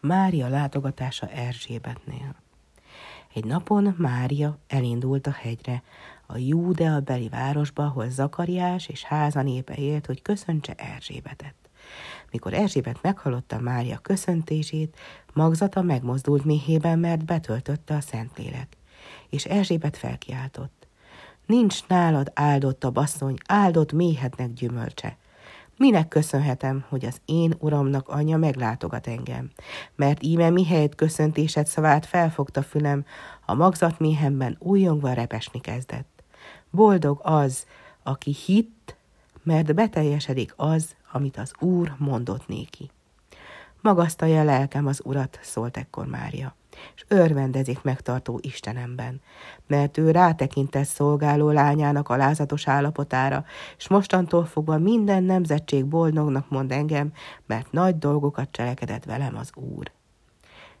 Mária látogatása Erzsébetnél. Egy napon Mária elindult a hegyre, a Júdea beli városba, ahol Zakariás és háza népe élt, hogy köszöntse Erzsébetet. Mikor Erzsébet meghallotta Mária köszöntését, magzata megmozdult méhében, mert betöltötte a Szentlélek. És Erzsébet felkiáltott. Nincs nálad áldott a basszony, áldott méhednek gyümölcse. Minek köszönhetem, hogy az én uramnak anyja meglátogat engem? Mert íme mihelyt köszöntésed szavát felfogta fülem, a magzat méhemben újongva repesni kezdett. Boldog az, aki hitt, mert beteljesedik az, amit az Úr mondott néki. Magasztalja lelkem az Urat, szólt ekkor Mária, és örvendezik megtartó Istenemben, mert ő rátekintett szolgáló lányának alázatos állapotára, és mostantól fogva minden nemzetség boldognak mond engem, mert nagy dolgokat cselekedett velem az Úr.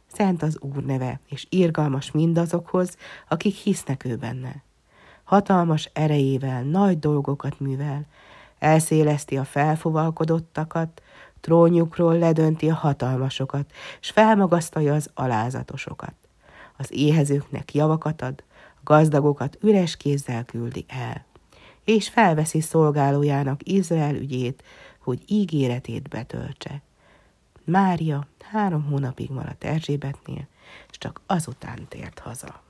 Szent az Úr neve, és irgalmas mindazokhoz, akik hisznek ő benne. Hatalmas erejével nagy dolgokat művel, elszéleszti a felfovalkodottakat, trónjukról ledönti a hatalmasokat, és felmagasztalja az alázatosokat. Az éhezőknek javakat ad, a gazdagokat üres kézzel küldi el, és felveszi szolgálójának Izrael ügyét, hogy ígéretét betöltse. Mária három hónapig maradt Erzsébetnél, és csak azután tért haza.